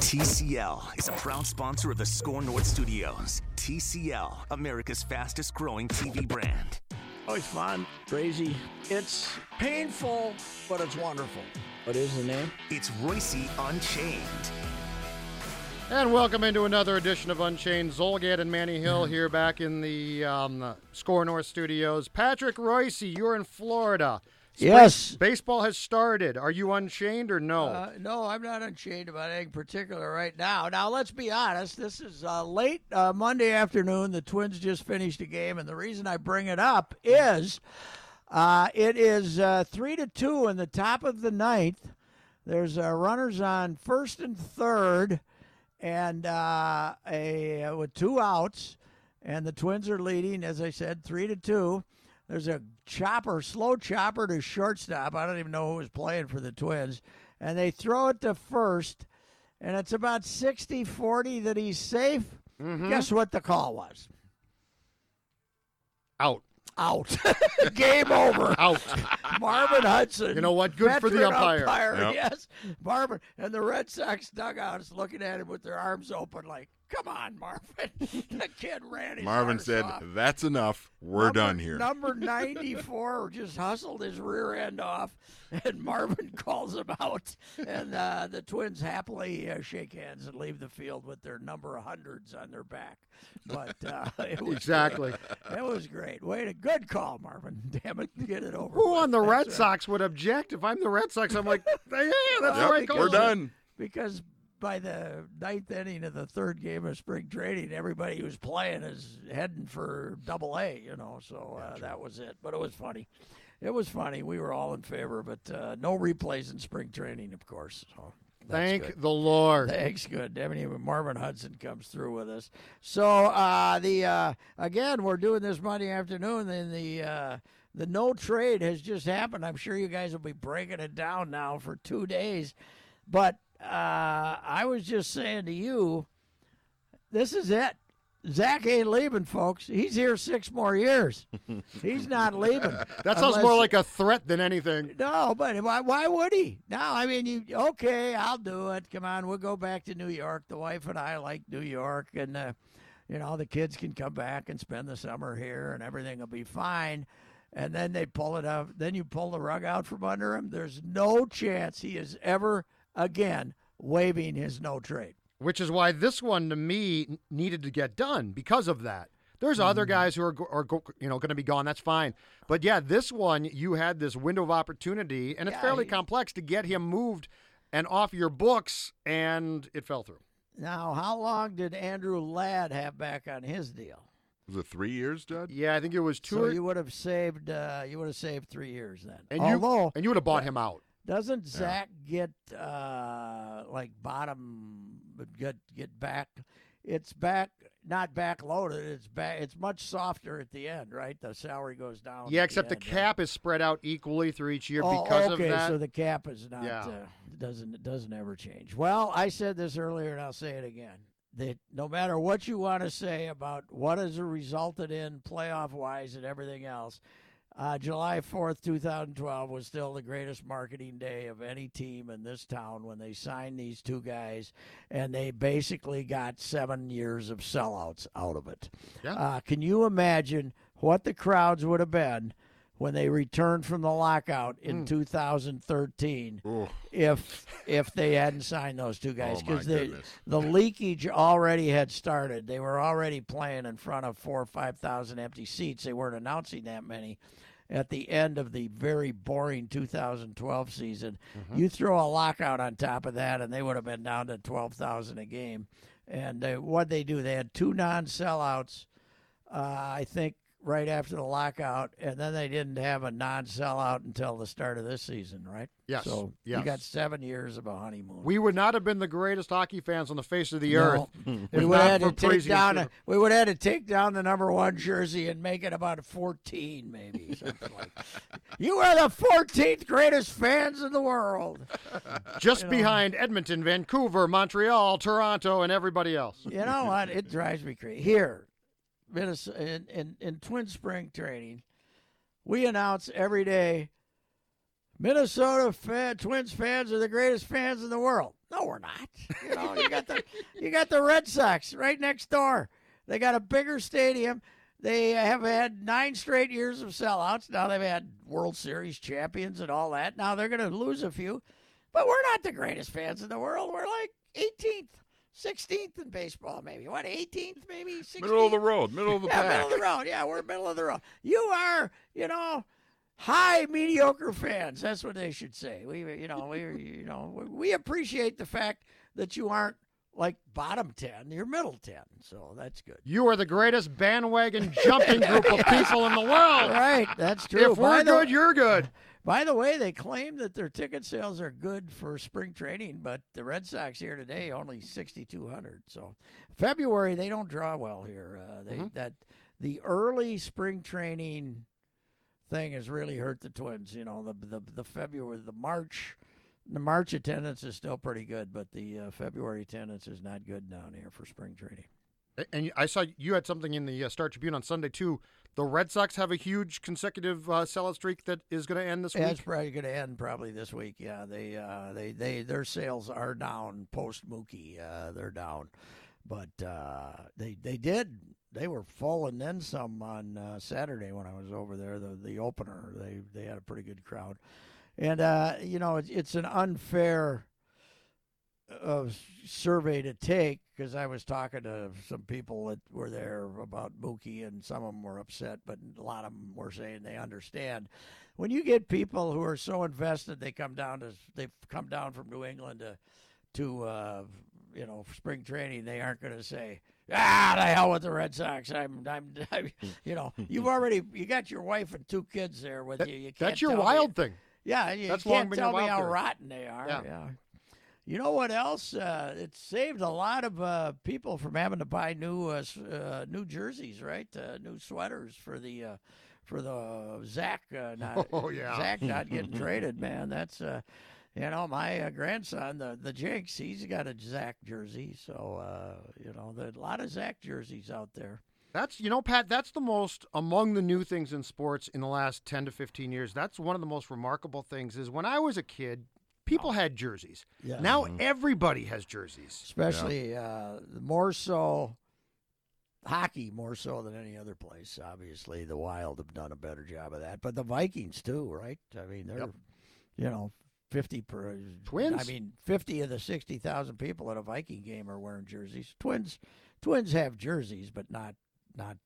TCL is a proud sponsor of the SKOR North Studios. TCL, America's fastest growing TV brand. Oh, it's fun, crazy. It's painful, but it's wonderful. What is the name? It's Reusse Unchained. And welcome into another edition of Unchained. Zulgad and Manny Hill here back in the um, SKOR North Studios. Patrick Reusse, you're in Florida. Spring- Yes. Baseball has started. Are you unchained or no? Uh, no, I'm not unchained about anything particular right now. Now, let's be honest. This is uh, late uh, Monday afternoon. The Twins just finished a game, and the reason I bring it up is uh, it is uh, three to two in the top of the ninth. There's uh, runners on first and third, and uh, a with two outs, and the Twins are leading, as I said, three to two. There's a chopper, slow chopper to shortstop. I don't even know who was playing for the Twins. And they throw it to first, and it's about 60 40 that he's safe. Mm-hmm. Guess what the call was? Out. Out. Game over. Out. Marvin Hudson. You know what? Good for the veteran umpire. Yep. Yes. Marvin. And the Red Sox dugout is looking at him with their arms open, like, come on, Marvin. the kid ran his Marvin said, off. "That's enough. We're Number- done here." Number 94 just hustled his rear end off, and Marvin calls him out. And uh, the Twins happily uh, shake hands and leave the field with their number hundreds on their back. But uh, it was Exactly. It was great. Wait, a good call, Marvin. Damn it, get it over. Who with. on the That's Red right. Sox would object? If I'm the Red Sox, I'm like, yeah, that's Well, the right call. We're done. Because by the ninth inning of the third game of spring training, everybody who's playing is heading for Double A. You know, so uh, that was it. But it was funny. It was funny. We were all in favor, but uh, no replays in spring training, of course. So Thank good. the Lord. Thanks, good. Even Marvin Hudson comes through with us. So uh, the uh, again, we're doing this Monday afternoon, and the uh, the no trade has just happened. I'm sure you guys will be breaking it down now for two days, but uh, I was just saying to you, this is it. Zach ain't leaving, folks. He's here six more years. He's not leaving. That sounds more like a threat than anything. no, but why, why would he? No, I mean, you okay? I'll do it. Come on, we'll go back to New York. The wife and I like New York, and uh, you know the kids can come back and spend the summer here, and everything will be fine. And then they pull it up. Then you pull the rug out from under him. There's no chance he is ever again waiving his no trade. which is why this one to me needed to get done because of that. There's other Mm-hmm. guys who are, are you know going to be gone. That's fine, but yeah, this one you had this window of opportunity, and it's Yeah, fairly he- complex to get him moved and off your books, and it fell through. Now, how long did Andrew Ladd have back on his deal? Was it three years, Judd? Yeah, I think it was two. So or- you would have saved. Uh, you would have saved three years then. and you and you would have bought him out. Doesn't Zach get uh, like bottom get get back? It's back, not back loaded. It's back. It's much softer at the end, right? The salary goes down. Yeah, except the end, right? cap is spread out equally through each year Oh, because okay, of that. so the cap is not. Yeah. Uh, doesn't it doesn't ever change. Well, I said this earlier, and I'll say it again. That no matter what you want to say about what has resulted in playoff wise and everything else, uh, July 4th, 2012 was still the greatest marketing day of any team in this town when they signed these two guys and they basically got seven years of sellouts out of it. Yeah. Uh, can you imagine what the crowds would have been when they returned from the lockout in 2013 Ooh. if if they hadn't signed those two guys Oh, the the leakage already had started. They were already playing in front of four or five thousand empty seats. They weren't announcing that many. At the end of the very boring 2012 season, Mm-hmm. you throw a lockout on top of that, and they would have been down to 12,000 a game. And uh, what they do, they had two non-sellouts, uh, I think, right after the lockout, and then they didn't have a non-sellout until the start of this season, right? Yes, So yes. you got seven years of a honeymoon. We would not have been the greatest hockey fans on the face of the No. earth. we would have had to take down. A, we would have had to take down the number one jersey and make it about fourteen, maybe something like. You are the fourteenth greatest fans in the world. Just behind Edmonton, Vancouver, Montreal, Toronto, and everybody else. You know what? It drives me crazy. Here, Minnesota, in, in, in Twin Spring training, we announce every day Minnesota fan, Twins fans are the greatest fans in the world. No, we're not. You know, you got the you got the Red Sox right next door. They got a bigger stadium. They have had nine straight years of sellouts. Now they've had World Series champions and all that. Now they're going to lose a few, but we're not the greatest fans in the world. We're like 18th, 16th in baseball, maybe. What, 18th, maybe 16th? Middle of the road, middle of the yeah, pack. middle of the road. Yeah, we're middle of the road. You are, you know, high mediocre fans. That's what they should say. We, you know, we, you know, we- we appreciate the fact that you aren't like bottom ten. You're middle ten, so that's good. You are the greatest bandwagon jumping group of people in the world. Right, that's true. If we're the- good, you're good. By the way, they claim that their ticket sales are good for spring training, but the Red Sox here today only 6,200. So February they don't draw well here. Uh, they that the early spring training thing has really hurt the Twins. You know the the the February the March. The March attendance is still pretty good, but the uh, February attendance is not good down here for spring training. And I saw you had something in the uh, Star Tribune on Sunday too. The Red Sox have a huge consecutive uh, sellout streak that is going to end this Yeah, week. it's probably going to end probably this week. Yeah, they uh, they they their sales are down post Mookie. Uh, they're down, but uh, they they did they were full and then some on uh, Saturday when I was over there. The the opener they they had a pretty good crowd, and uh, you know it's, it's an unfair uh, survey to take because I was talking to some people that were there about Mookie, and some of them were upset, but a lot of them were saying they understand. When you get people who are so invested, they come down to they've come down from New England to to uh, you know spring training. They aren't going to say. Ah, the hell with the Red Sox. I'm, I'm, I'm, you know, you've already, you got your wife and two kids there with That- you. you that's your tell me- wild thing. Yeah, you That's can't tell me how theory. rotten they are. Yeah. Yeah. You know what else? Uh, it saved a lot of uh, people from having to buy new uh, uh, new jerseys, right? Uh, new sweaters for the uh, for the Zach. Uh, not, Oh, yeah. Zach not getting traded, man. That's uh, you know my uh, grandson, the the Jinx. He's got a Zach jersey, so uh, you know there's a lot of Zach jerseys out there. That's you know, Pat. That's the most among the new things in sports in the last ten to fifteen years. That's one of the most remarkable things. Is when I was a kid, people had jerseys. Yeah. Now everybody has jerseys. especially uh, more so hockey more so than any other place. Obviously, the Wild have done a better job of that, but the Vikings too, right? I mean, they're Yep. you know. Fifty per Twins. I mean, fifty of the sixty thousand people at a Viking game are wearing jerseys. Twins, Twins have jerseys, but not not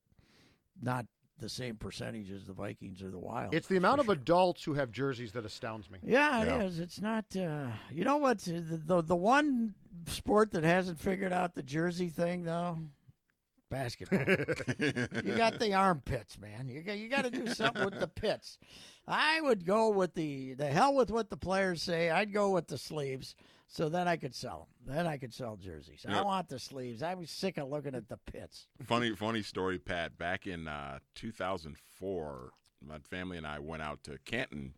not the same percentage as the Vikings or the Wild. It's the amount for of sure. adults who have jerseys that astounds me. Yeah, it Yeah. is. It's not. Uh, you know what? The, the the one sport that hasn't figured out the jersey thing though, basketball. you got the armpits, man. You got you got to do something with the pits. I would go with the the hell with what the players say. I'd go with the sleeves, so then I could sell them. Then I could sell jerseys. I want the sleeves. I was sick of looking at the pits. funny, funny story, Pat. Back in uh, 2004, my family and I went out to Canton.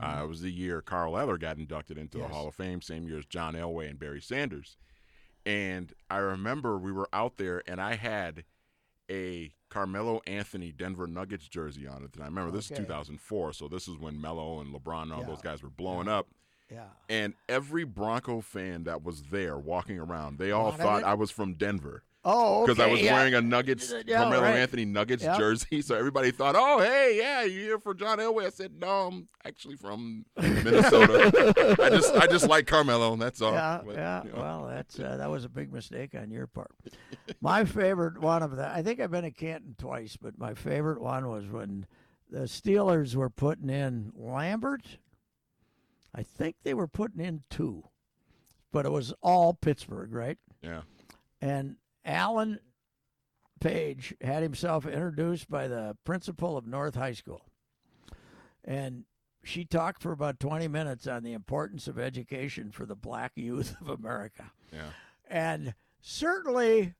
Uh, it was the year Carl Eller got inducted into Mm-hmm. Yes. the Hall of Fame, same year as John Elway and Barry Sanders. And I remember we were out there, and I had a Carmelo Anthony Denver Nuggets jersey on it. And I remember this is 2004, so this is when Melo and LeBron and all Yeah. those guys were blowing up. Yeah. And every Bronco fan that was there walking around, they all Wanted thought it? I was from Denver Oh, okay. because I was yeah. wearing a Nuggets, Yeah, Carmelo right. Anthony Nuggets Yep. jersey. So everybody thought, "Oh, hey, yeah, you're here for John Elway?" I said, "No, I'm actually from Minnesota. I just, I just like Carmelo. That's all." Yeah, But, yeah. you know. Well, that's uh, that was a big mistake on your part. my favorite one of that, I think I've been to Canton twice, but my favorite one was when the Steelers were putting in Lambert. I think they were putting in two, but it was all Pittsburgh, right? yeah. And Alan Page had himself introduced by the principal of North High School. And she talked for about 20 minutes on the importance of education for the black youth of America. Yeah. And certainly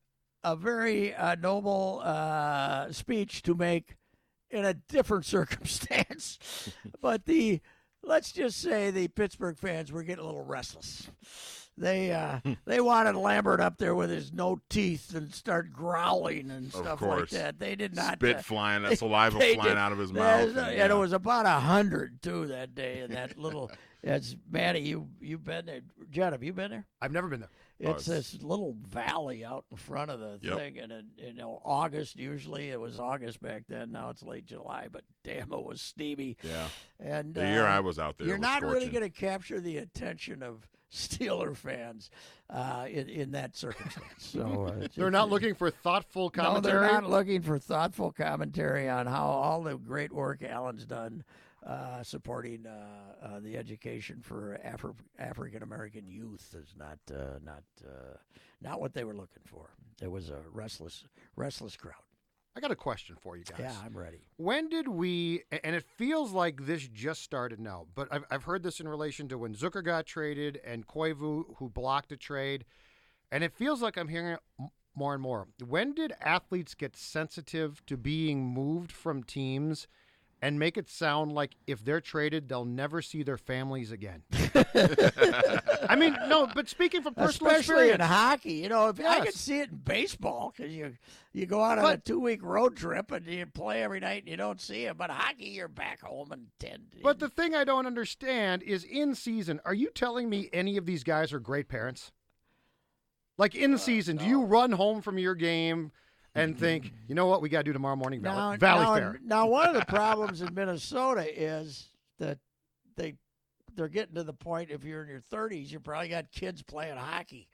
a very uh, noble uh, speech to make in a different circumstance. but the let's just say the Pittsburgh fans were getting a little restless. They uh, they wanted Lambert up there with his no teeth and start growling and Of stuff like that. They did not Spit uh, flying, that saliva they flying did- out of his mouth. a- and, and it was about a hundred too that day. And that little, that's Manny. You you've been there, Jen? Have you been there? I've never been there. Oh, It's it's- this little valley out in front of the Yep. thing, and it, you know August. Usually it was August back then. Now it's late July, but damn, it was steamy. yeah. And The year uh, I was out there, you're was not really going to capture the attention of Steeler fans uh, in in that circumstance. So uh, it's- They're not looking for thoughtful no, commentary. they're not looking for thoughtful commentary on how all the great work Alan's done uh, supporting uh, uh, the education for Afri- African American youth is not uh, not uh, not what they were looking for. There was a restless restless crowd. I got a question for you guys. Yeah, I'm ready. When did we? And it feels like this just started now, but I've, I've heard this in relation to when Zucker got traded and Koivu, who blocked a trade, and it feels like I'm hearing it more and more. When did athletes get sensitive to being moved from teams? And make it sound like if they're traded, they'll never see their families again. I mean, no, but speaking from personal Especially in experience, hockey, you know, if I can see it in baseball because you you go out on a two week road trip and you play every night and you don't see it. But hockey, you're back home and ten. But the thing I don't understand is in season, are you telling me any of these guys are great parents? Like Uh, in season, do you run home from your game and think, you know what, we got to do tomorrow morning, Valley, now, Valley now, Fair? Now, one of the problems in Minnesota is that they they're getting to the point. If you're in your 30s, you probably got kids playing hockey.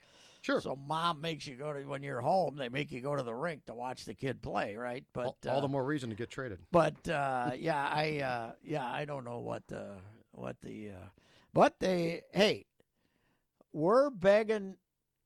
Sure. So mom makes you go to when you're home. They make you go to the rink to watch the kid play, right? But all, all uh, the more reason to get traded. But uh, yeah, I uh, yeah I don't know what the what the uh, but they hey we're begging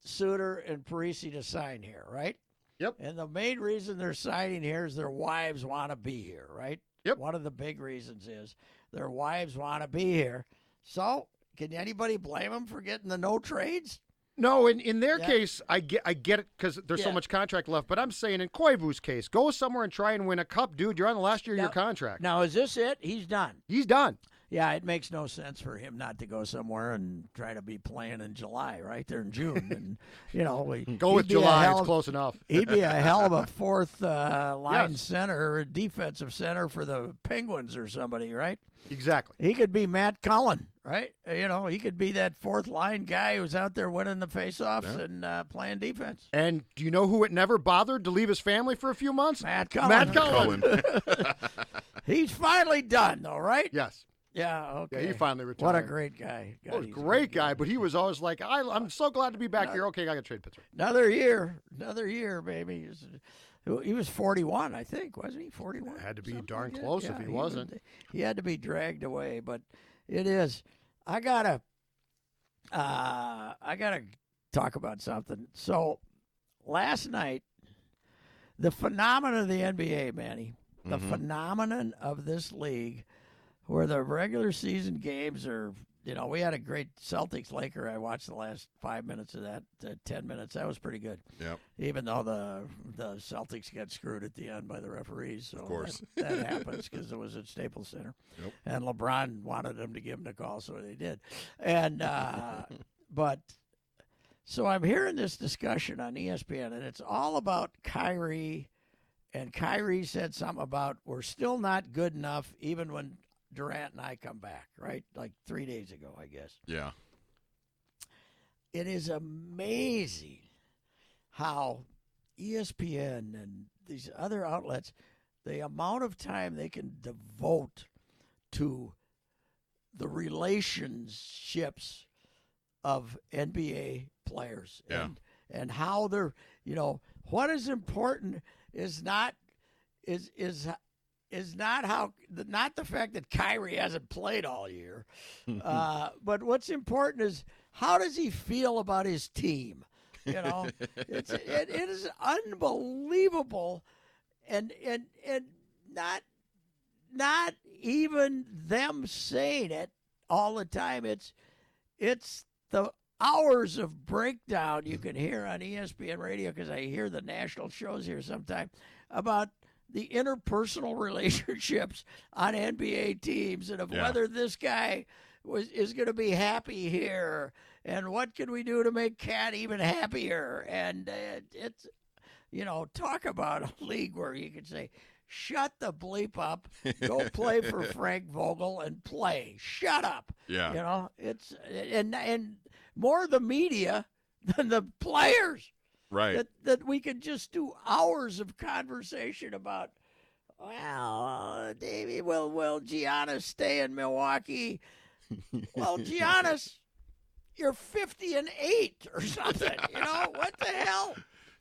Suter and Parise to sign here, right? Yep. And the main reason they're signing here is their wives want to be here, right? Yep. One of the big reasons is their wives want to be here. So can anybody blame them for getting the no trades? No, in, in their Yeah. case, I get I get it because there's so much contract left. But I'm saying in Koivu's case, go somewhere and try and win a cup, dude. You're on the last year of your contract. Now is this it? He's done. He's done. Yeah, it makes no sense for him not to go somewhere and try to be playing in July, right? They're in June, and you know, we, Go with July. hell It's close enough. He'd be a hell of a fourth uh, line Yes. center or defensive center for the Penguins or somebody, right? Exactly. He could be Matt Cullen, right? You know, he could be that fourth line guy who's out there winning the faceoffs and uh, playing defense. And do you know who it never bothered to leave his family for a few months? Matt Cullen. Matt Cullen. Cullen. He's finally done, though, right? Yes. Yeah. Okay. Yeah, he finally retired. What a great guy. God, Oh, he's a great guy, but he was always like, I, I'm so glad to be back here. Okay, I got to trade Pittsburgh. Another year, another year, baby. He was, he was 41, I think, wasn't he? 41. Had to be darn like close if Yeah, he was- wasn't. he had to be dragged away, but it is. I gotta, uh, I gotta talk about something. So, last night, the phenomenon of the NBA, Manny, the phenomenon of this league, where the regular season games are, you know, we had a great Celtics Laker. I watched the last five minutes of that, uh, ten minutes. That was pretty good Yep. even though the the Celtics got screwed at the end by the referees. So of course. that, that happens because it was at Staples Center, Yep. and LeBron wanted them to give him the call, so they did. And uh, but so I'm hearing this discussion on ESPN, and it's all about Kyrie. And Kyrie said something about we're still not good enough, even when Durant and I come back, right? Like three days ago, I guess. Yeah. It is amazing how ESPN and these other outlets, the amount of time they can devote to the relationships of NBA players Yeah. and and how they're you know what is important is not is is is not how not the fact that Kyrie hasn't played all year, uh, but what's important is how does he feel about his team? You know, it's it, it is unbelievable, and and and not not even them saying it all the time. It's it's the hours of breakdown you can hear on ESPN radio because I hear the national shows here sometime about the interpersonal relationships on NBA teams and of Yeah. whether this guy was is going to be happy here and what can we do to make Cat even happier and uh, it's you know talk about a league where you could say shut the bleep up go play for Frank Vogel and play shut up Yeah. you know, it's and and more the media than the players. Right. That that we could just do hours of conversation about. Well, uh, Davey, will will Giannis stay in Milwaukee? well, Giannis, you're fifty and eight or something. You know what the hell?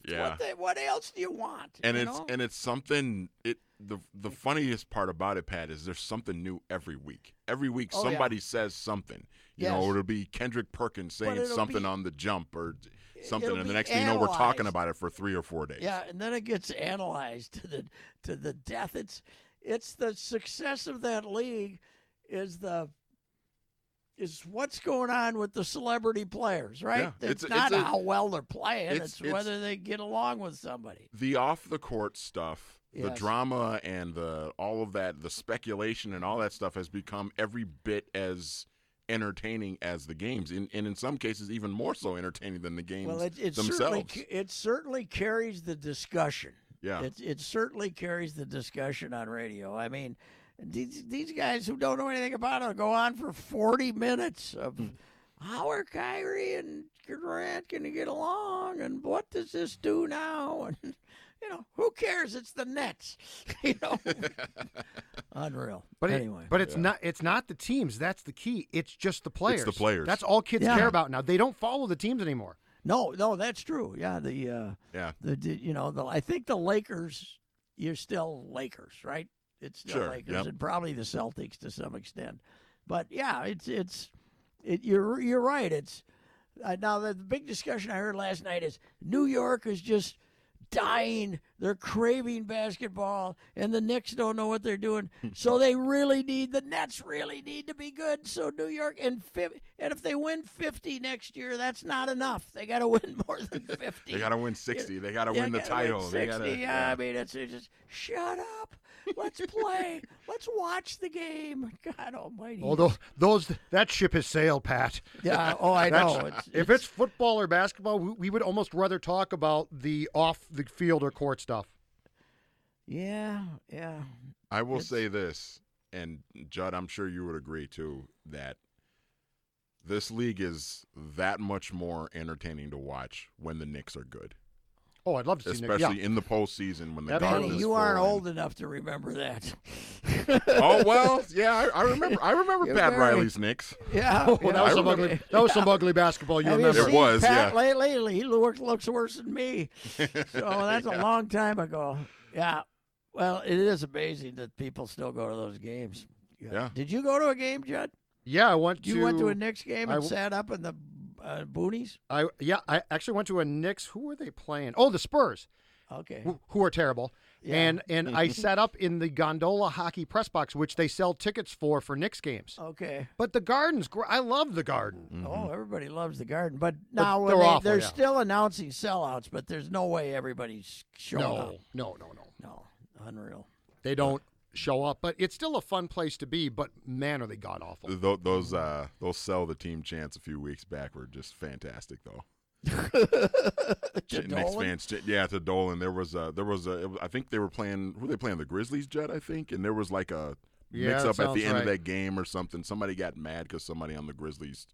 yeah. What the, what else do you want? and you it's know? and it's something it the the funniest part about it pat is there's something new every week every week Oh, yeah. somebody says something you Yes. know it'll be kendrick perkins saying something be- on the jump or something it'll and the next thing you know we're talking about it for three or four days Yeah, and then it gets analyzed to the to the death. It's it's the success of that league is the is what's going on with the celebrity players, right? Yeah, it's, it's- not it's a- how well they're playing; it's- it's, whether they get along with somebody. the off the court stuff the Yes. drama and the all of that the speculation and all that stuff has become every bit as entertaining as the games and, and in some cases even more so entertaining than the games Well, it, it certainly themselves ca- it certainly carries the discussion. yeah It it certainly carries the discussion on radio. I mean, these these guys who don't know anything about it go on for forty minutes of Hmm. how are Kyrie and Durant going to get along, and what does this do now, and you know who cares? It's the Nets, you know. Unreal. But it- anyway, but it's not it's not the teams. That's the key. It's just the players. The players. That's all kids Yeah. care about now. They don't follow the teams anymore. no, no, that's true. Yeah, the uh, yeah the, the you know the I think the Lakers you're still Lakers, right? It's still Sure, Lakers yep. and probably the Celtics to some extent. But yeah, it's it's it, you're you're right. It's uh, now the, the big discussion I heard last night is New York is just dying. They're craving basketball, and the Knicks don't know what they're doing. so they really need the Nets. Really need to be good. So New York and fif- and if they win fifty next year, that's not enough. They got to win more than fifty. they got to win 60 they got to win the title 60. gotta, yeah, I mean, it's, it's just shut up. Let's play. Let's watch the game. God Almighty. Although those that ship has sailed, Pat. yeah. Oh, I know. It's, if it's football or basketball, we, we would almost rather talk about the off the field or court stuff. yeah, yeah. I will It's- say this, and Judd, I'm sure you would agree too, that this league is that much more entertaining to watch when the Knicks are good, Oh, I'd love to see Nick. especially Yeah. in the postseason when the Absolutely. garden Manny, is you full aren't and- old enough to remember that. Oh well, yeah, I, I remember. I remember You're Pat very- Riley's Knicks. yeah. Oh, yeah. that was some remember- ugly. That was some ugly basketball. You Have remember? It seen was, Pat yeah. lately? He looks looks worse than me. So that's a long time ago. Yeah. Well, it is amazing that people still go to those games. Yeah. Did you go to a game, Judd? Yeah, I went to. You went to a Knicks game I and w- sat up in the uh, boonies. I yeah, I actually went to a Knicks. Who were they playing? Oh, the Spurs, Okay. who, who are terrible. Yeah. And and I sat up in the gondola hockey press box, which they sell tickets for for Knicks games. Okay. But the Garden's I love the Garden. Mm-hmm. Oh, everybody loves the Garden, but now when they're they, awful, they're yeah. still announcing sellouts, but there's no way everybody's showing No, up. no, no, no. No, unreal. They don't show up, but it's still a fun place to be. But man, are they god awful? Th- those uh, those sell the team chants a few weeks back were just fantastic, though. To Knicks fans, yeah, to Dolan. There was a, there was a, was, I think they were playing. Who were they playing? The Grizzlies, Jet, I think. And there was like a Yeah, mix that up at the end right. of that game or something. Somebody got mad because somebody on the Grizzlies.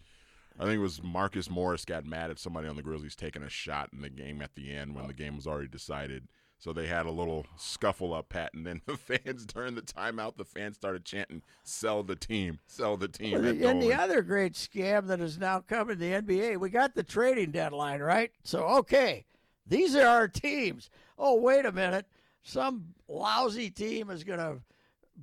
I think it was Marcus Morris got mad at somebody on the Grizzlies taking a shot in the game at the end when the game was already decided. So they had a little scuffle up, Pat, and then the fans during the timeout, the fans started chanting, "Sell the team, sell the team." Well, and the other great scam that is now coming the NBA, we got the trading deadline, right? So, okay, these are our teams. Oh, wait a minute. Some lousy team is going to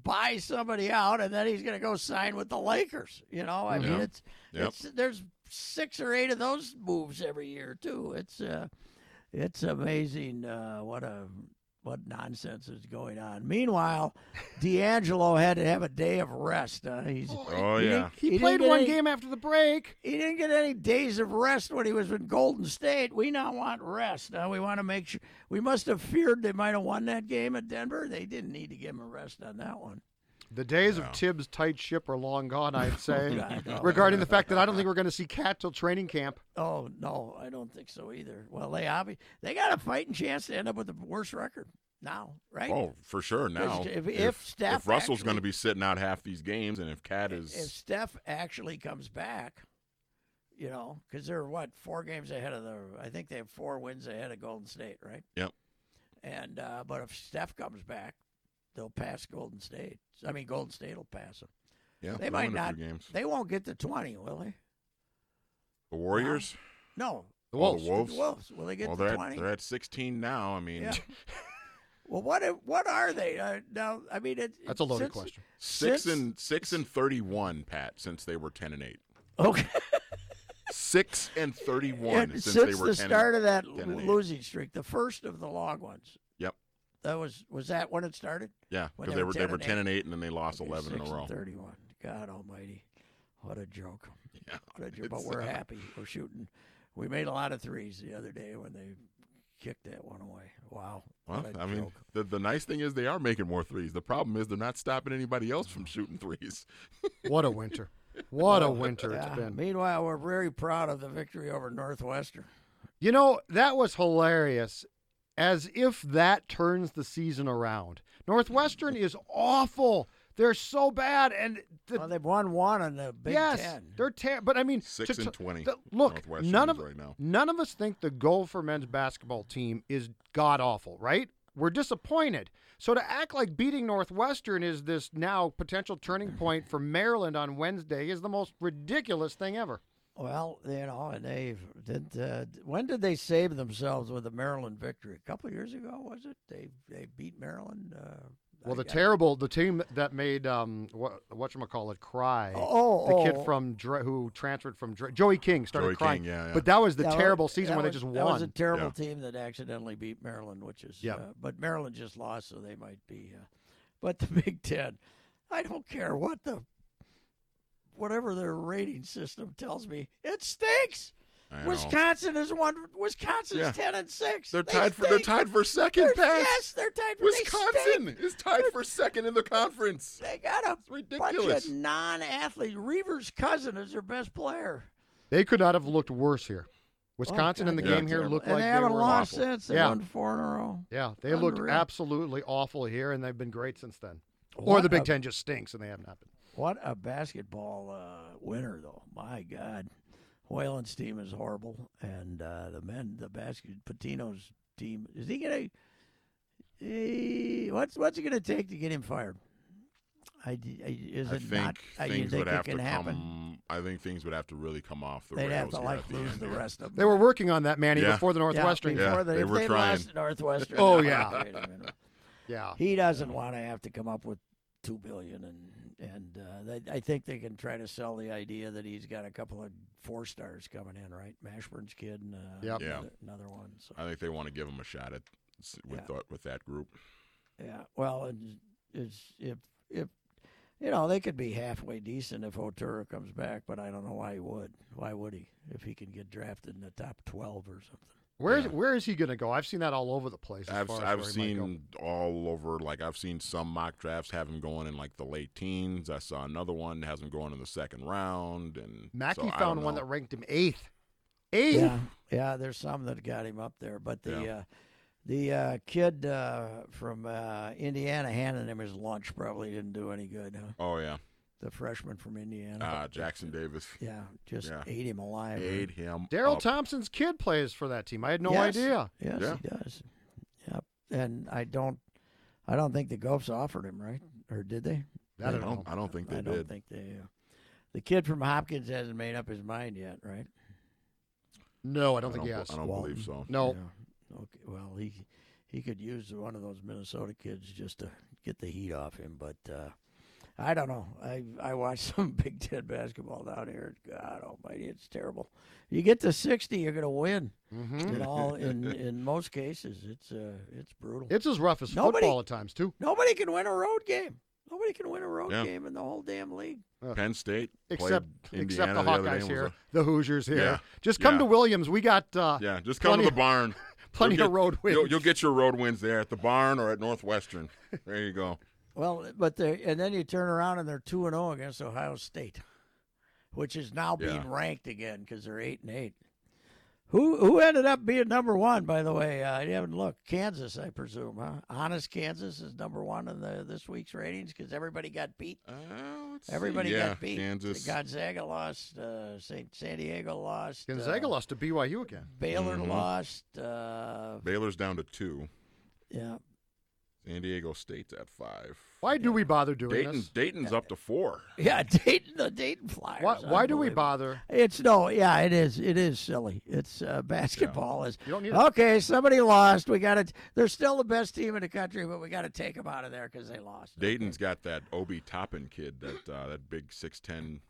buy somebody out, and then he's going to go sign with the Lakers. You know, I mean, Yeah. it's, Yep. it's there's six or eight of those moves every year too. It's uh, it's amazing uh, what a what nonsense is going on. Meanwhile, D'Angelo had to have a day of rest. Uh, he's Oh he yeah, didn't- He, played one any- game after the break. He didn't get any days of rest when he was in Golden State. We now want rest. Now we want to make sure. We must have feared they might have won that game at Denver. They didn't need to give him a rest on that one. The days of Thibs' tight ship are long gone, I'd say. God, regarding the fact that I don't think we're going to see Cat till training camp. Oh no, I don't think so either. Well, they obvi- they got a fighting chance to end up with the worst record now, right? oh for sure. Now, if- if Steph if Russell's going to be sitting out half these games, and if Cat is if Steph actually comes back, you know, because they're what four games ahead of the. I think they have four wins ahead of Golden State, right? Yep. And uh, but if Steph comes back, they'll pass Golden State. I mean, Golden State will pass them. yeah, They might not. games. They won't get to twenty, will they? The Warriors, No. The Oh, Wolves. the Wolves. The Wolves. Will they get well, to they're at, twenty? they're at 16 now. I mean, Yeah. Well, what what are they uh, now? I mean, it, That's a loaded since- question. six since- and six and 31, Pat, since they were 10 and eight. Okay. Six and 31 And since, since they were the 10 start of that 10 and eight. losing streak, the first of the long ones. Yep. That was was that when it started? Yeah, because they they were were 10 they were and 10 and 8 and then they lost Okay, 11 in a and row. Thirty-one. God Almighty, what a joke! Yeah. What a joke. But we're uh, happy. We're shooting. We made a lot of threes the other day when they kicked that one away. Wow. Well, what a I mean, the, the nice thing is they are making more threes. The problem is they're not stopping anybody else from shooting threes. What a winter. What a winter Yeah. it's been. Meanwhile, we're very proud of the victory over Northwestern. You know, that was hilarious. As if that turns the season around. Northwestern is awful. They're so bad. And the, well, they've won one in the Big yes, Ten. they're ter- But I mean, Six to- and 20 the- look, Northwestern none of right now. none of us think the goal for men's basketball team is god awful, right? We're disappointed. So to act like beating Northwestern is this now potential turning point for Maryland on Wednesday is the most ridiculous thing ever. Well, you know, and they did. Uh, when did they save themselves with the Maryland victory? A couple of years ago, was it? They they beat Maryland. Uh, Well, I- the I- terrible, the team that made um, what what call it cry. Oh, the oh, kid from Dre, who transferred from Dre, Joey King started Joey crying. King, yeah, yeah. But that was the That was- terrible season that where they was- just That was a terrible Yeah. team that accidentally beat Maryland, which is. Yeah. Uh, but Maryland just lost, so they might be. Uh, but the Big Ten, I don't care what the, whatever their rating system tells me, it stinks. Wisconsin is one. Wisconsin's Yeah. ten and six. They're They tied for they're tied for second, They're- Pat. Yes, they're tied for Wisconsin stink. is tied for second in the conference. They got a ridiculous. bunch of non-athletes. Reaver's cousin is their best player. They could not have looked worse here. Wisconsin oh, in the Yeah. game here terrible. looked and like they they haven't lost awful. since. They Yeah. won four in a row. Yeah, they looked absolutely awful here, and they've been great since then. or the Big a- Ten just stinks, and they haven't happened. What a basketball uh, winner, though. My God. Whalen's team is horrible. And uh, the men, the basket, Pitino's team, is he going to. What's what's it going to take to get him fired? I, I, is I it think not? I, you things think would it have can to happen? come. I think things would have to really come off the They'd have rails to like the lose end the here. rest of them. They were working on that, Manny, Yeah. before the Northwestern Yeah, game. before Yeah, they, they if were they trying. lost Northwestern. Oh, yeah. like, Wait a minute. Yeah. He doesn't want to have to come up with two billion, and and uh, they, I think they can try to sell the idea that he's got a couple of four stars coming in, right? Mashburn's kid and uh, Yep. Yeah. another, another one. So I think they want to give him a shot at with Yeah. the, with that group. yeah, well, it's, it's if if you know they could be halfway decent if Oturu comes back, but I don't know why he would. Why would he if he can get drafted in the top twelve or something? Where's Yeah. where is he going to go? I've seen that all over the place. as I've far as I've where he might go. seen all over. Like I've seen some mock drafts have him going in like the late teens. I saw another one has him going in the second round. And Mackey so found one that ranked him eighth. Eighth. Yeah, yeah. There's some that got him up there, but the Yeah. uh, The uh, kid uh, from uh, Indiana handing him his lunch probably didn't do any good. Huh? Oh yeah, The freshman from Indiana. uh, Jackson Davis yeah, just yeah. ate him alive. ate him. Daryl. Thompson's kid plays for that team. I had no Yes. idea. Yes, Yeah. he does. Yep. And I don't, I don't think the Gophs offered him, right? Or did they? I I don't don't. know. I don't think they I did. I don't think they. Uh, the kid from Hopkins hasn't made up his mind yet, right? No, I don't think he has. I don't Walton. believe so. No. Yeah. Okay. Well, he he could use one of those Minnesota kids just to get the heat off him, but uh, I don't know. I I watched some Big Ten basketball down here. God Almighty, it's terrible. You get to sixty, you're going to win. Mhm. In all in in most cases, it's uh it's brutal. It's as rough as Nobody- football at times too. Nobody can win a road game. Nobody can win a road Yeah. game in the whole damn league. Penn State Except except the Indiana other day Hawkeyes and was here, a- the Hoosiers here. Yeah. Just come Yeah. to Williams. We got uh, yeah, just come plenty to of- the barn. plenty You'll of get- road wins. You'll, you'll get your road wins there at the barn or at Northwestern. There you go. Well, but they and then you turn around and they're two and zero against Ohio State, which is now being ranked again because they're eight and eight. Who who ended up being number one? By the way, uh, I haven't looked. Kansas, I presume, huh? Honest Kansas is number one in the this week's ratings because everybody got beat. Uh, let's see. Everybody yeah, got beat. Kansas. Gonzaga lost. Uh, Saint San Diego lost. Gonzaga uh, lost to BYU again. Baylor Mhm. lost. Uh, Baylor's down to two. yeah. San Diego State's at five. Why do we bother doing Dayton, this? Dayton's up to four. Yeah, Dayton, the Dayton Flyers. Why, why do we bother? It's no, yeah, it is. It is silly. It's uh, basketball is. You don't need it. Okay, somebody lost. We got to. They're still the best team in the country, but we got to take them out of there because they lost. Dayton's got that Obi Toppin kid, that uh, that big six ten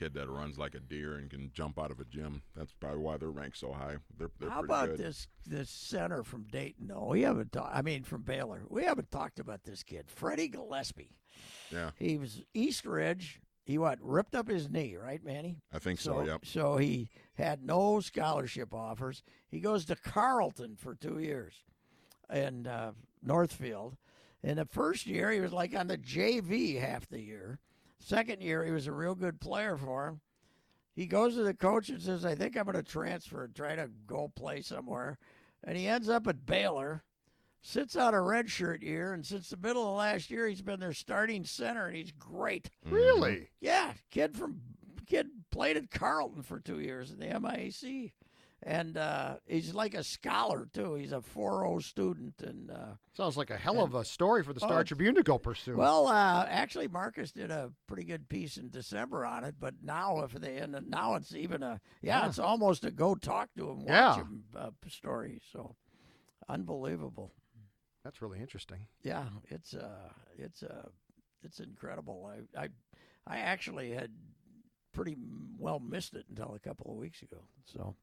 kid that runs like a deer and can jump out of a gym. That's probably why they're ranked so high. They're, they're How about good. this this center from Dayton? No, we haven't. talked. I mean, from Baylor, we haven't talked about this kid, Freddie Gillespie. Yeah, He was East Ridge. He what ripped up his knee, right, Manny? I think so. Yep. So he had no scholarship offers. He goes to Carleton for two years in uh, Northfield. In the first year, he was like on the JV half the year. Second year, he was a real good player for him. He goes to the coach and says, I think I'm going to transfer and try to go play somewhere. And he ends up at Baylor, sits out a redshirt year, and since the middle of last year, he's been their starting center, and he's great. Mm-hmm. Really? Yeah, kid from kid played at Carleton for two years in the MIAC, and uh, he's like a scholar too. He's a 4.0 student, and uh, Sounds like a hell of a story for the Oh, Star it's- Tribune to go pursue. well, uh, actually, Marcus did a pretty good piece in December on it. But now, if they and now it's even a yeah, Yeah. it's almost a go talk to him, watch Yeah. him uh, story. So unbelievable. That's really interesting. Yeah, it's uh, it's uh, it's incredible. I I I actually had pretty well missed it until a couple of weeks ago. So,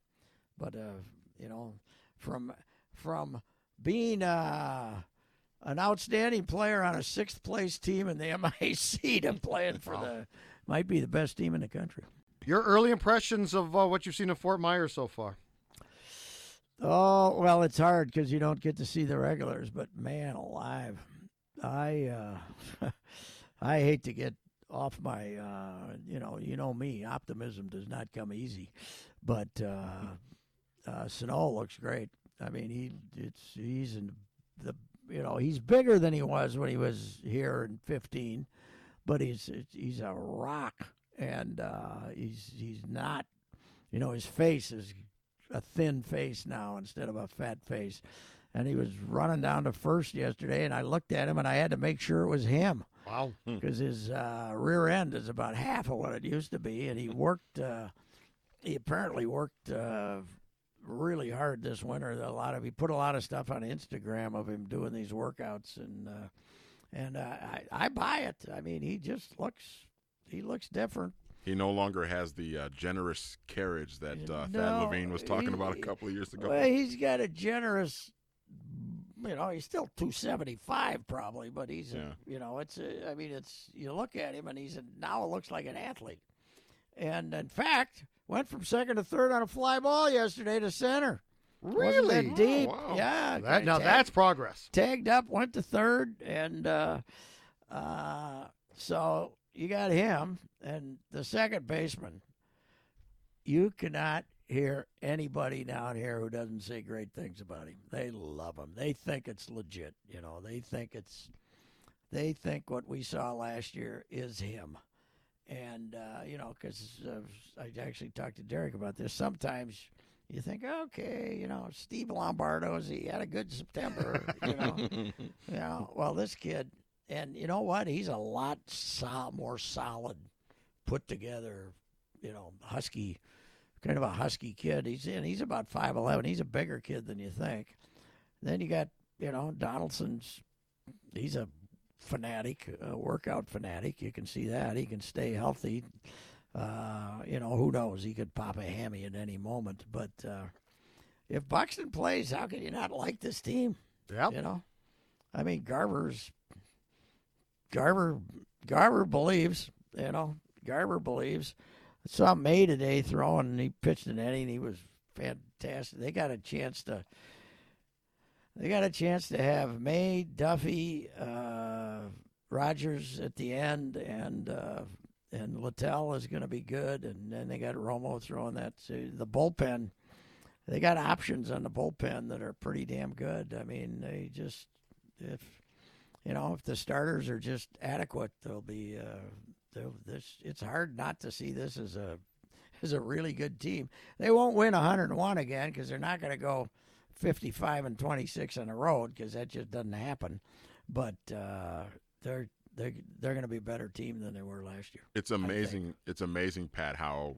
but uh, you know, from from being uh, an outstanding player on a sixth place team in the MIAC to playing for the might be the best team in the country. Your early impressions of uh, what you've seen of Fort Myers so far? Oh well, it's hard because you don't get to see the regulars. But man, alive, I uh, I hate to get off my uh, you know you know me. Optimism does not come easy, but uh, Sano looks great. I mean he it's he's in the you know he's bigger than he was when he was here in fifteen, but he's he's a rock and uh, he's he's not you know his face is a thin face now instead of a fat face. And he was running down to first yesterday, and I looked at him and I had to make sure it was him Wow. because his uh, rear end is about half of what it used to be. And he worked, uh, he apparently worked uh, really hard this winter. A lot of he put a lot of stuff on Instagram of him doing these workouts, and uh, and uh, I I buy it. I mean, he just looks he looks different. He no longer has the uh, generous carriage that uh, Thad Levine was talking about a couple of years ago. Well, he's got a generous. You know, he's still two seventy five probably, but he's a, you know, it's a, I mean, it's you look at him and he's a, now looks like an athlete, and in fact went from second to third on a fly ball yesterday to center. Really? deep? Oh, wow. Yeah. That, now that's progress. tagged up, went to third, and uh, uh, so you got him and the second baseman. You cannot hear anybody down here who doesn't say great things about him. They love him. They think it's legit. You know, they think it's they think what we saw last year is him. And uh, you know, because uh, I actually talked to Derek about this. Sometimes you think, okay, you know, Steve Lombardo's he had a good September. you know, you know. Well, this kid, and you know what? He's a lot sol- more solid, put together. You know, husky, kind of a husky kid. He's in. He's about five eleven. He's a bigger kid than you think. Then you got you know Donaldson's. He's a fanatic, a workout fanatic. You can see that he can stay healthy. Uh, you know, who knows? He could pop a hammy at any moment. But uh, if Buxton plays, how can you not like this team? Yeah. You know, I mean, Garver's Garver Garver believes. You know, Garver believes. I saw May today throwing, and he pitched an inning. He was fantastic. They got a chance to. They got a chance to have May, Duffy, uh, Rogers at the end, and uh, and Littell is going to be good, and then they got Romo throwing that. So the bullpen, they got options on the bullpen that are pretty damn good. I mean, they just if you know if the starters are just adequate, they'll be. Uh, they'll, this it's hard not to see this as a as a really good team. They won't win 101 again because they're not going to go 55 and 26 on the road because that just doesn't happen. But uh, they're they're they're going to be a better team than they were last year. It's amazing. It's amazing, Pat, how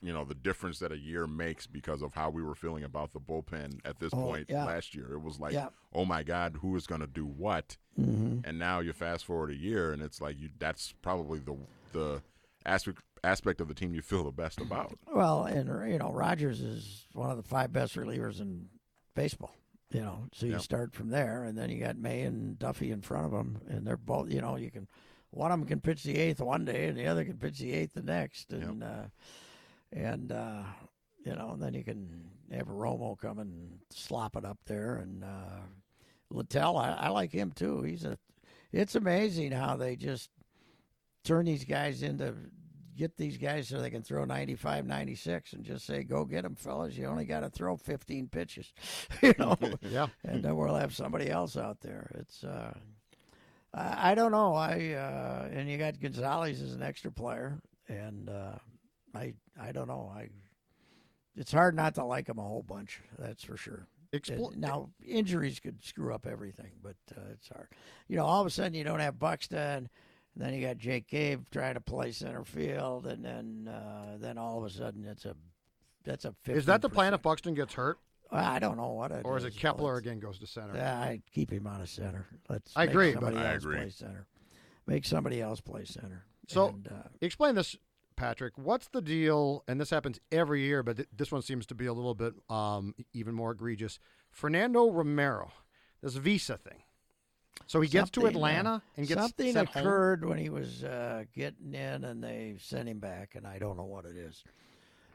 you know the difference that a year makes because of how we were feeling about the bullpen at this Oh, point yeah. last year. It was like, Yeah. oh my God, who is going to do what? Mm-hmm. And now you fast forward a year, and it's like you. That's probably the the aspect aspect of the team you feel the best about. Well, and you know Rogers is one of the five best relievers in baseball. You know, so you Yep. start from there, and then you got May and Duffy in front of them, and they're both. You know, you can one of them can pitch the eighth one day, and the other can pitch the eighth the next, and uh, and uh, you know, and then you can have Romo come and slop it up there, and uh, Littell, I, I like him too. He's a. It's amazing how they just turn these guys into get these guys so they can throw 95 96 and just say go get them fellas. You only got to throw 15 pitches. You know? Yeah. and then we'll have somebody else out there. It's uh i, I don't know. I uh and you got gonzalez as an extra player and uh i i don't know. I it's hard not to like him a whole bunch that's for sure. Now injuries could screw up everything, but uh, it's hard. You know, all of a sudden you don't have Buxton, and then you got Jake Cave trying to play center field, and then uh, then all of a sudden it's a that's a 50%. Is that the plan if Buxton gets hurt, Well, I don't know what it or is it Kepler but- again goes to center? Yeah, I keep him out of center. Let's. I agree, Somebody but- I else agree. play center. Make somebody else play center. So- and, uh, Explain this, Patrick. What's the deal? And this happens every year, but th- this one seems to be a little bit um, even more egregious. Fernando Romero, this visa thing. So he gets to Something, uh, Atlanta and gets something sent home? occurred when he was uh, getting in, and they sent him back, and I don't know what it is.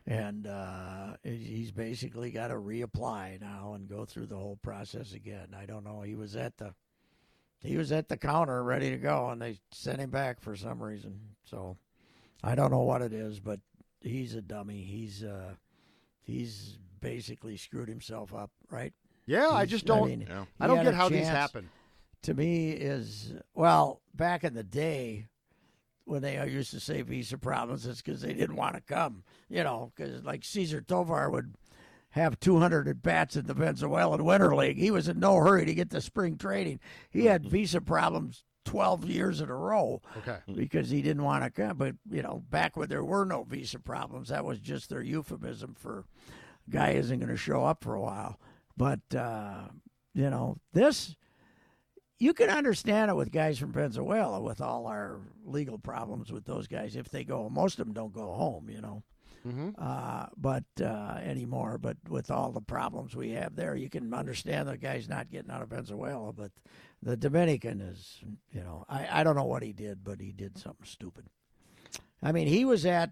And uh, he's basically got to reapply now and go through the whole process again. I don't know. He was at the he was at the counter ready to go, and they sent him back for some reason. So I don't know what it is, but he's a dummy. He's uh, he's basically screwed himself up, right? Yeah, I just don't. I, mean, Yeah. he don't get a how these happen. To me is well back in the day when they used to say visa problems it's because they didn't want to come you know because like Cesar Tovar would have 200 at bats in the venezuelan winter league. He was in no hurry to get to spring training. He had visa problems 12 years in a row Okay. because he didn't want to come. But you know back when there were no visa problems that was just their euphemism for guy isn't going to show up for a while. But uh, you know this you can understand it with guys from Venezuela with all our legal problems with those guys if they go. Most of them don't go home, you know. Mhm. Uh, but uh, anymore, but with all the problems we have there, you can understand the guy's not getting out of Venezuela. But the Dominican is, you know, I, I don't know what he did, but he did something stupid. I mean, he was at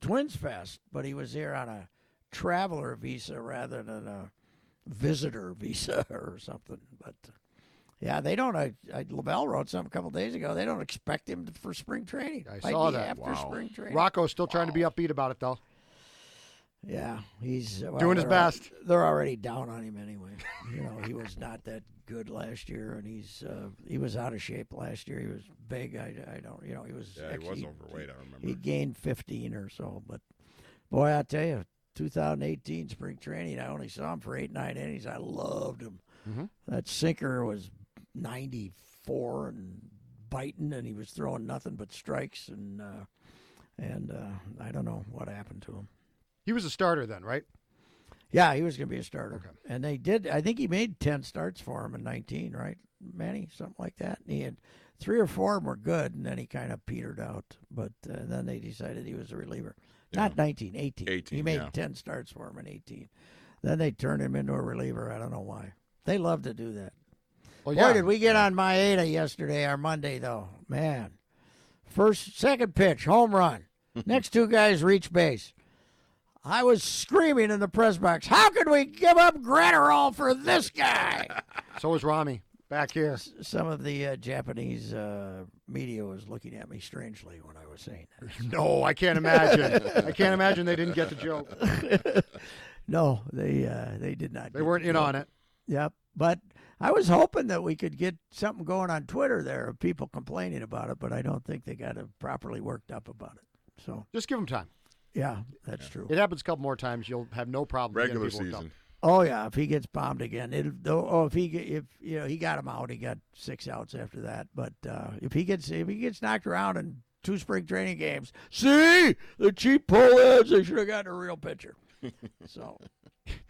Twins Fest, but he was there on a traveler visa rather than a visitor visa or something. But yeah, they don't. I, I, Lavelle wrote something a couple days ago. They don't expect him to, for spring training. I Might saw that. after Wow. spring training. Rocco's still trying to be upbeat about it, though. Yeah, he's well, Doing his they're al- best. They're already down on him anyway. you know, he was not that good last year, and he's uh, he was out of shape last year. He was big. I, I don't, you know, he was. Yeah, he was actually- overweight. I remember. He gained 15 or so, but boy, I tell you, 2018 spring training, I only saw him for eight nine innings. I loved him. Mhm. That sinker was 94 and biting, and he was throwing nothing but strikes, and uh, and uh, I don't know what happened to him. He was a starter then, right? Yeah, he was going to be a starter. Okay. And they did. I think he made ten starts for him in nineteen, right, Manny, something like that. And he had three or four of them were good, and then he kind of petered out. But uh, then they decided he was a reliever. Not 19, 18. He made yeah. ten starts for him in eighteen. Then they turned him into a reliever. I don't know why. They love to do that. Well, Boy, did we get on Maeda yesterday or Monday though, man. First, second pitch, home run. Next two guys reach base. I was screaming in the press box. How could we give up Graterol for this guy? So was Rami back here. Some of the uh, Japanese uh, media was looking at me strangely when I was saying that. No, I can't imagine. I can't imagine they didn't get the joke. No, they uh, they did not. They weren't the in joke. on it. Yep. But I was hoping that we could get something going on Twitter there of people complaining about it, but I don't think they got it properly worked up about it. So Just give them time. yeah, that's true. It happens a couple more times. You'll have no problem. getting Regular people season. Oh yeah, if he gets bombed again, it oh if he get- if you know he got him out, he got six outs after that. But uh, if he gets if he gets knocked around in two spring training games, see the cheap pull is they should have gotten a real pitcher. so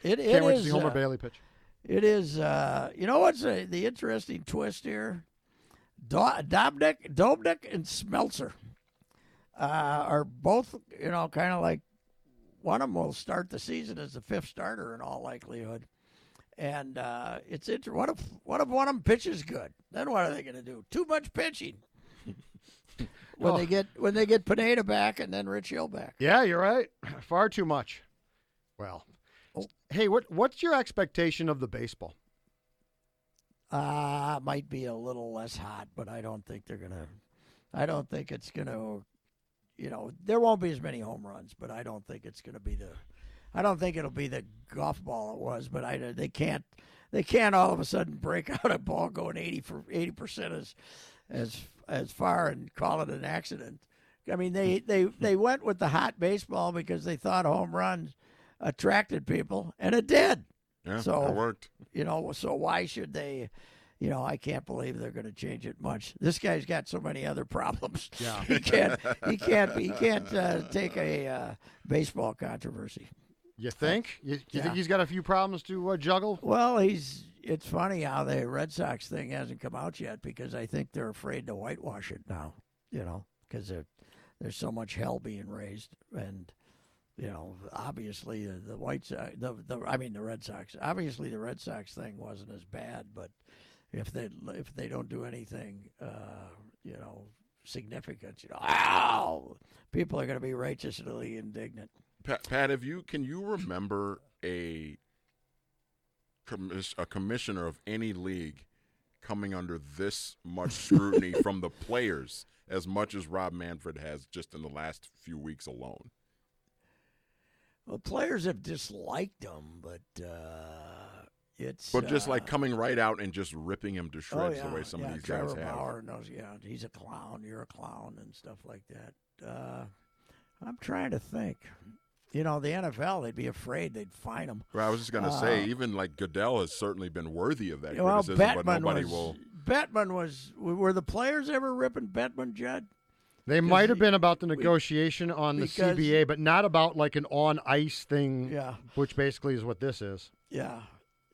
it, it Can't wait to is, see Homer uh, Bailey pitch. It is. Uh, you know what's uh the interesting twist here? Do- Dobnak, Dobnak, and Smeltzer uh, are both, you know, kind of like one of them will start the season as the fifth starter in all likelihood. And uh, it's inter- what if what if one of them pitches good? Then what are they going to do? Too much pitching. when Oh. they get when they get Pineda back and then Rich Hill back. Yeah, you're right. Far too much. Well. Hey, what what's your expectation of the baseball? Uh, might be a little less hot, but I don't think they're gonna. I don't think it's gonna. You know, there won't be as many home runs, but I don't think it's gonna be the. I don't think it'll be the golf ball it was, but I they can't they can't all of a sudden break out a ball going eighty for eighty percent as as as far and call it an accident. I mean they they they went with the hot baseball because they thought home runs attracted people, and it did Yeah, So- it worked. you know so why should they you know i can't believe they're going to change it much this guy's got so many other problems Yeah. he can't he can't he can't uh, take a uh, baseball controversy You think? You, you Yeah. think he's got a few problems to uh, juggle? well he's it's funny how the red sox thing hasn't come out yet because i think they're afraid to whitewash it now you know because there's so much hell being raised and you know, obviously the, the White Sox, the, the I mean the Red Sox. Obviously the Red Sox thing wasn't as bad, but if they if they don't do anything, uh, you know, significant, you know, ow, people are going to be righteously indignant. Pat, Pat, have you can you remember a commis- a commissioner of any league coming under this much scrutiny from the players as much as Rob Manfred has just in the last few weeks alone? Well, players have disliked him, but uh, it's But just like uh, coming right out and just ripping him to oh, shreds yeah, the way some yeah, of these Trevor guys have. Bauer knows, yeah, he's a clown. You're a clown and stuff like that. Uh, I'm trying to think. You know, the NFL, they'd be afraid they'd fine him. Well, I was just gonna say, Uh, even like Goodell has certainly been worthy of that well, criticism, but Bettman nobody was. will. Bettman was. Were the players ever ripping Bettman, Judd? They might have been about the negotiation on the CBA, but not about like an on ice thing, Yeah. which basically is what this is. Yeah,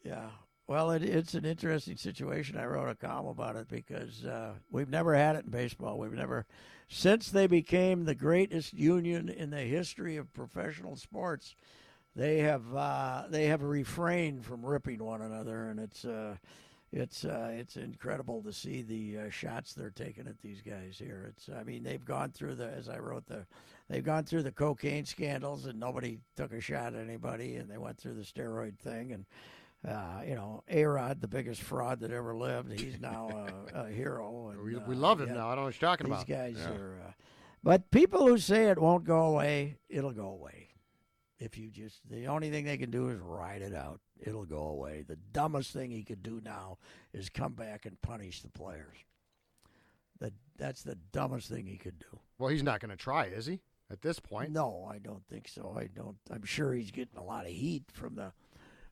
yeah. Well, it, it's an interesting situation. I wrote a column about it because uh, we've never had it in baseball. We've never, since they became the greatest union in the history of professional sports, they have uh, they have refrained from ripping one another, and it's uh, it's uh, it's incredible to see the uh, shots they're taking at these guys here. It's I mean they've gone through the as I wrote the they've gone through the cocaine scandals and nobody took a shot at anybody, and they went through the steroid thing and. Uh, you know, A Rod, the biggest fraud that ever lived. He's now a, a hero. And, We, uh, we love him yeah, now. I don't know what you're talking These about. guys Yeah. are. Uh, but people who say it won't go away, it'll go away. If you just the only thing they can do is ride it out. It'll go away. The dumbest thing he could do now is come back and punish the players. That that's the dumbest thing he could do. Well, he's not going to try, is he? At this point, No, I don't think so. I don't. I'm sure he's getting a lot of heat from the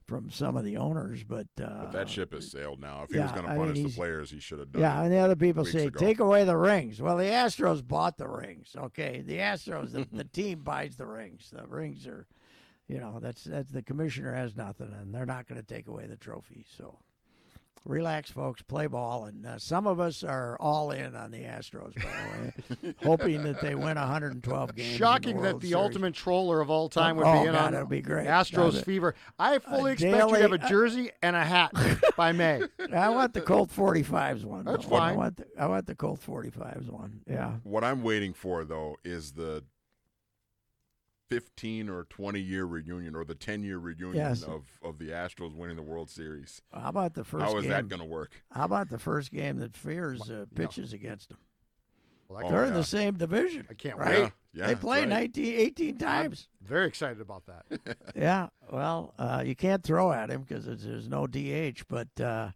from some of the owners, but uh, But that ship has sailed now. If he was yeah, going I to mean, punish the players, he should have done Yeah, it. and the other people say ago. take away the rings. Well, the Astros bought the rings. Okay, the Astros, the, the team buys the rings. The rings are, you know, that's that's the commissioner has nothing, and they're not going to take away the trophy. So, relax, folks. Play ball, and uh, some of us are all in on the Astros, by the way, hoping that they win 112 games. shocking the that World the Series. ultimate troller of all time would Oh, be in God, on that'd be great. Astros Love it. fever. I fully A expect you to have a daily- jersey and a hat by May. I want the Colt 45s one. That's though. I fine. want the, I want the Colt 45s one. Yeah. What I'm waiting for though is the 15 or 20 year reunion or the 10 year reunion Yes. of, of the Astros winning the World Series. How about the first How is game? that going to work? How about the first game that Fiers uh, pitches against them? Well, that Oh, could- They're in yeah. the same division. I can't right? wait. Yeah, they play right. 19, 18 I'm times. very excited about that. yeah. Well, uh, you can't throw at him because there's no DH, but uh,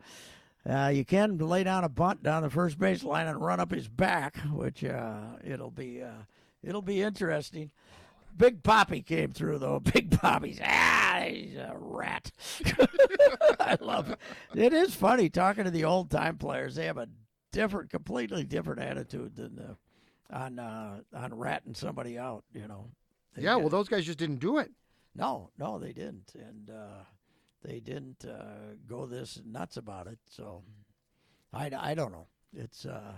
uh, you can lay down a bunt down the first base line and run up his back, which uh, it'll be uh, it'll be interesting. Big Poppy came through though. Big Poppy's ah, he's a rat. I love it. It is funny talking to the old time players. They have a different, completely different attitude than the, on uh, on ratting somebody out. You know. They yeah, well, those guys just didn't do it. no, no, they didn't, and uh, they didn't uh, go this nuts about it. So, I, I don't know. It's uh,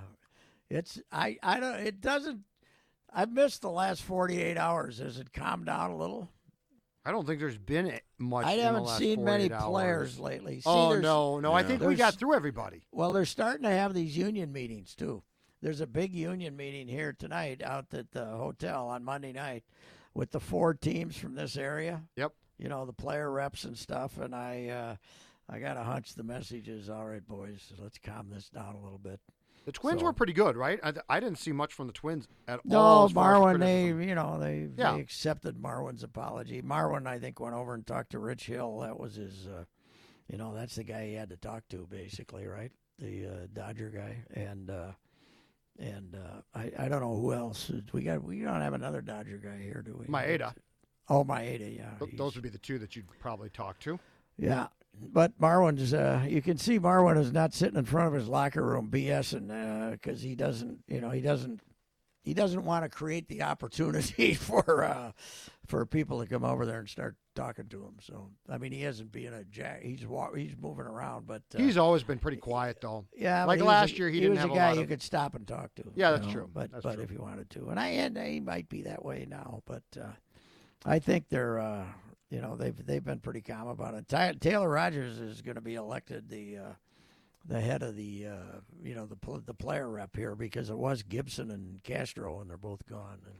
it's I I don't. It doesn't. I've missed the last forty eight hours. Has it calmed down a little? I don't think there's been much. I in the haven't seen many 48 players lately. See, oh no, no! I think we got through everybody. Well, they're starting to have these union meetings too. There's a big union meeting here tonight out at the hotel on Monday night with the four teams from this area. Yep. You know, the player reps and stuff. And I, uh, I got a hunch the message is all right, boys. Let's calm this down a little bit. The Twins So- were pretty good, right? I, I didn't see much from the Twins at No, all. as Marwin, they, you know, they, Yeah. they accepted Marwin's apology. Marwin, I think, went over and talked to Rich Hill. That was his, uh, you know, that's the guy he had to talk to, basically, right? The uh, Dodger guy, and uh, and uh, I, I don't know who else. We got we don't have another Dodger guy here, do we? Maeda. Oh, Maeda, yeah. Th- Those would be the two that you'd probably talk to. yeah, but Marwin's, uh, you can see Marwin is not sitting in front of his locker room BSing because he doesn't, you know, he doesn't, he doesn't want to create the opportunity for uh, for people to come over there and start talking to him. So, I mean, he isn't being a jack. He's he's moving around, but uh, He's always been pretty quiet, though. yeah, like last a- year, he he didn't was have a a guy you of- could stop and talk to. Yeah, that's know, true. But That's but true. if you wanted to, and I and he might be that way now, but uh, I think they're uh, you know they've they've been pretty calm about it. Ty- Taylor Rogers is going to be elected the uh, the head of the uh, you know the pl- the player rep here because it was Gibson and Castro and they're both gone and.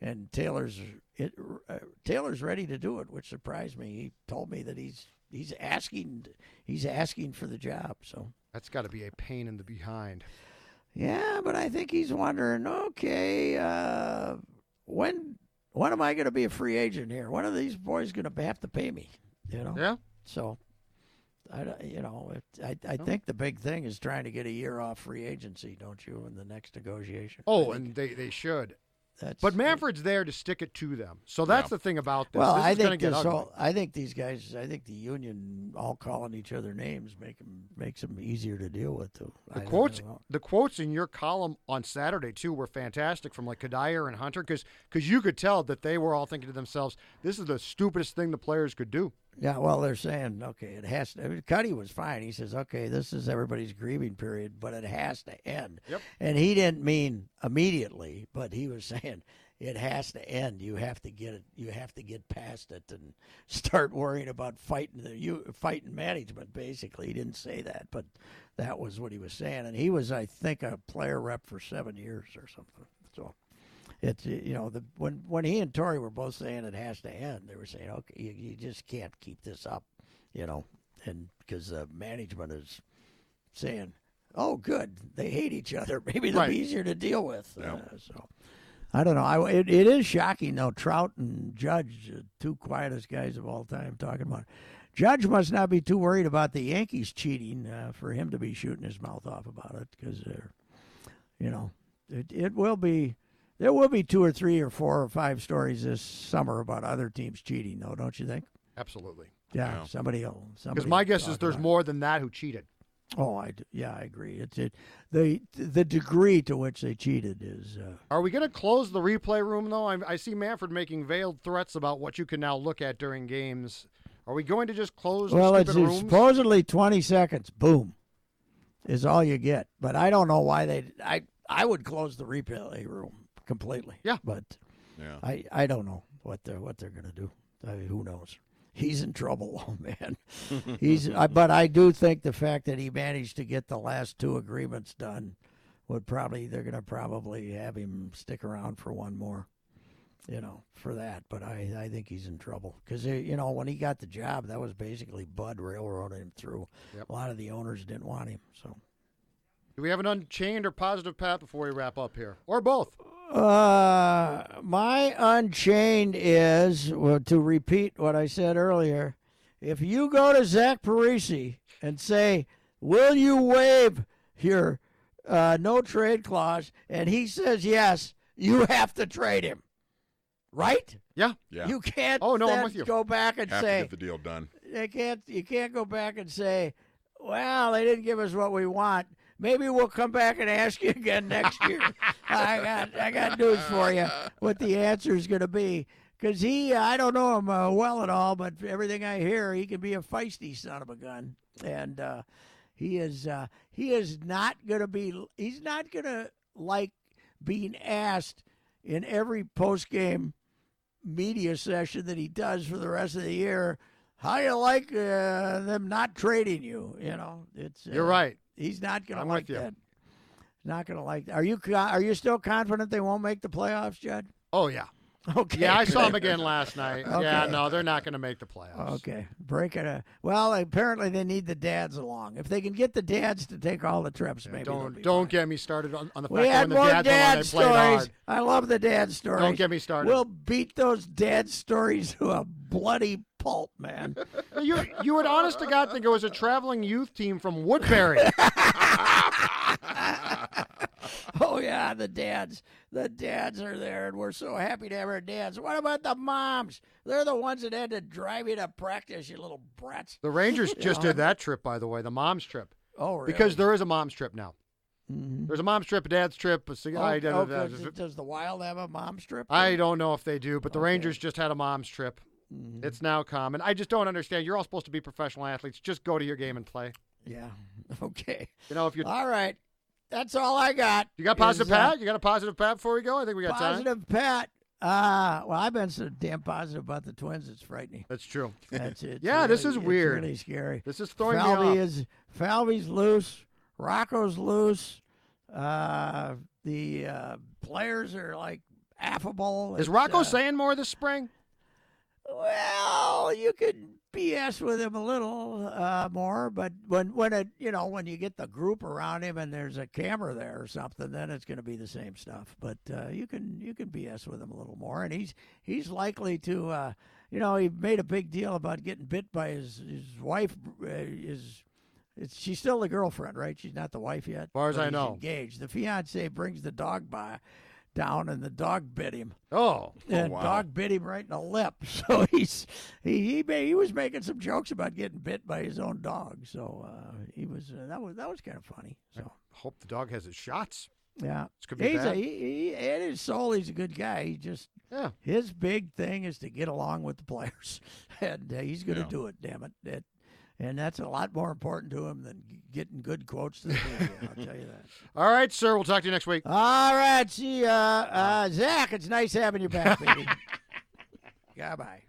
And Taylor's it, uh, Taylor's ready to do it, which surprised me. He told me that he's he's asking he's asking for the job. So That's got to be a pain in the behind. yeah, but I think he's wondering, okay, uh, when when am I going to be a free agent here? When are these boys going to have to pay me? You know. Yeah. So, I you know, it, I I think the big thing is trying to get a year off free agency, don't you, in the next negotiation? Oh, and they, they should. That's But Manfred's there to stick it to them. So that's Yeah. the thing about this. Well, this I think get this whole, I think these guys, I think the union all calling each other names make them makes them easier to deal with too. The I quotes, the quotes in your column on Saturday too were fantastic from like Cuddyer and Hunter because because you could tell that they were all thinking to themselves, "This is the stupidest thing the players could do." Yeah, well, they're saying okay, it has to. I mean, Cuddy was fine. He says, okay, this is everybody's grieving period, but it has to end. Yep. And he didn't mean immediately, but he was saying it has to end. You have to get it. You have to get past it and start worrying about fighting the you fighting management. Basically, he didn't say that, but that was what he was saying. And he was, I think, a player rep for seven years or something. So. It's you know the when when he and Torii were both saying it has to end, they were saying okay, you, you just can't keep this up, you know, and because the management is saying, oh, good, they hate each other, maybe they'll Right. be easier to deal with. Yeah. Uh, so, I don't know. I, it, it is shocking though. Trout and Judge, uh, two quietest guys of all time, talking about. It. Judge must not be too worried about the Yankees cheating uh, for him to be shooting his mouth off about it because they're, you know, it it will be. There will be two or three or four or five stories this summer about other teams cheating, though, don't you think? Absolutely. Yeah, Yeah. somebody will. Because my guess is there's it. more than that who cheated. Oh, I yeah, I agree. It's it the the degree to which they cheated is. Uh, Are we going to close the replay room, though? I, I see Manfred making veiled threats about what you can now look at during games. Are we going to just close well, the it's, stupid it's rooms? supposedly twenty seconds. Boom, is all you get. But I don't know why they. I I would close the replay room completely. Yeah. but Yeah. I I don't know what they're what they're gonna do. I mean, who knows? He's in trouble, oh man. He's. I, but I do think the fact that he managed to get the last two agreements done would probably they're gonna probably have him stick around for one more. You know, for that. But I I think he's in trouble because eh, you know when he got the job, that was basically Bud railroading him through. Yep. A lot of the owners didn't want him, so. Do we have an unchained or positive pat before we wrap up here? Or both? Uh, my unchained is well, to repeat what I said earlier. If you go to Zach Parise and say, "Will you waive your uh, no trade clause?" and he says yes, you have to trade him, right? Yeah. Yeah. You can't. Oh, no, I'm with you. Go back and Have say to get the deal done. they can't you can't go back and say, "Well, they didn't give us what we want. Maybe we'll come back and ask you again next year." I got I got news for you. What the answer is going to be. Because he, I don't know him uh, well at all, but everything I hear, he can be a feisty son of a gun, and uh, he is uh, he is not going to be. He's not going to like being asked in every post game media session that he does for the rest of the year. How you like uh, them not trading you? You know, it's uh, You're right. He's not going to like that. Not going to like that. Are you are you still confident they won't make the playoffs, Judd? Oh, yeah. Okay. Yeah, I saw him again last night. Yeah, no, they're not going to make the playoffs. Okay, break it. Uh, well, apparently they need the dads along. If they can get the dads to take all the trips, maybe Don't don't fine. get me started on, on the We fact that when the dads dad they stories. hard. I love the dad stories. Don't get me started. We'll beat those dad stories to a bloody pulp, man. You you would honest to God think it was a traveling youth team from Woodbury. oh yeah, the dads. The dads are there, and we're so happy to have our dads. What about the moms? They're the ones that had to drive you to practice, you little brats. The Rangers just did that trip, by the way, the mom's trip, Oh, really? because there is a mom's trip now. Mhm. There's a mom's trip, a dad's trip. A, Oh, I, oh, does, does the Wild have a mom strip? I don't know if they do, but the Okay. Rangers just had a mom's trip. Mhm. It's now common. I just don't understand. You're all supposed to be professional athletes. Just go to your game and play. Yeah. Okay. You know, if you're All right. That's all I got. you got positive is, uh, pat, you got a positive pat before we go. I think we got time. Positive Pat. Uh, well, I've been so damn positive about the Twins. It's frightening. That's true. That's it. Yeah, this is it's weird. really scary. This is throwing me Falvey off. is Falvey's loose. Rocco's loose. Uh, the uh, players are like affable. Is Rocco uh, saying more this spring? Well, you could BS with him a little uh, more, but when when it you know when you get the group around him and there's a camera there or something, then it's going to be the same stuff. But uh, you can you can BS with him a little more, and he's he's likely to. Uh, you know, he made a big deal about getting bit by his his wife. Uh, his it's, she's still the girlfriend, right? She's not the wife yet. Far as I know. engaged. The fiance brings the dog by down, and the dog bit him Oh, and wow. dog bit him right in the lip. So he's he he, ma- he was making some jokes about getting bit by his own dog. So uh, he was uh, that was that was kind of funny. So hope the dog has his shots. yeah, This could be he's a, he, he in his soul he's a good guy. He just Yeah. his big thing is to get along with the players, and uh, he's going to Yeah. do it. Damn it. That, and that's a lot more important to him than getting good quotes to the media. I'll tell you that. All right, sir. We'll talk to you next week. All right, see ya, uh, Zach. It's nice having you back, baby. Goodbye.